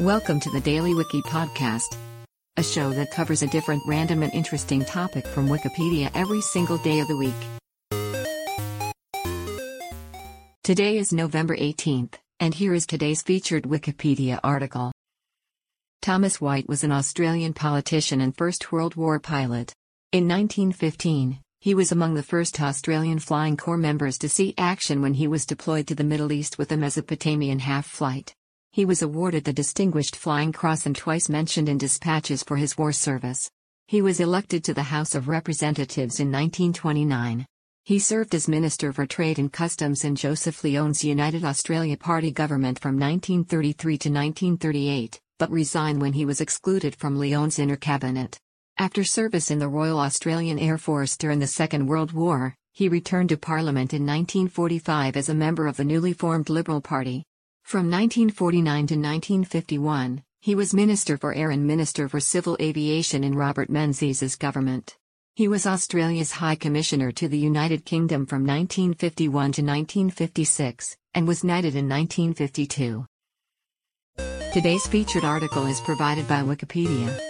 Welcome to the Daily Wiki Podcast, a show that covers a different random and interesting topic from Wikipedia every single day of the week. Today is November 18th, and here is today's featured Wikipedia article. Thomas White was an Australian politician and First World War pilot. In 1915, he was among the first Australian Flying Corps members to see action when he was deployed to the Middle East with a Mesopotamian half flight. He was awarded the Distinguished Flying Cross and twice mentioned in dispatches for his war service. He was elected to the House of Representatives in 1929. He served as Minister for Trade and Customs in Joseph Lyons' United Australia Party government from 1933 to 1938, but resigned when he was excluded from Lyons' inner cabinet. After service in the Royal Australian Air Force during the Second World War, he returned to Parliament in 1945 as a member of the newly formed Liberal Party. From 1949 to 1951, he was Minister for Air and Minister for Civil Aviation in Robert Menzies's government. He was Australia's High Commissioner to the United Kingdom from 1951 to 1956, and was knighted in 1952. Today's featured article is provided by Wikipedia.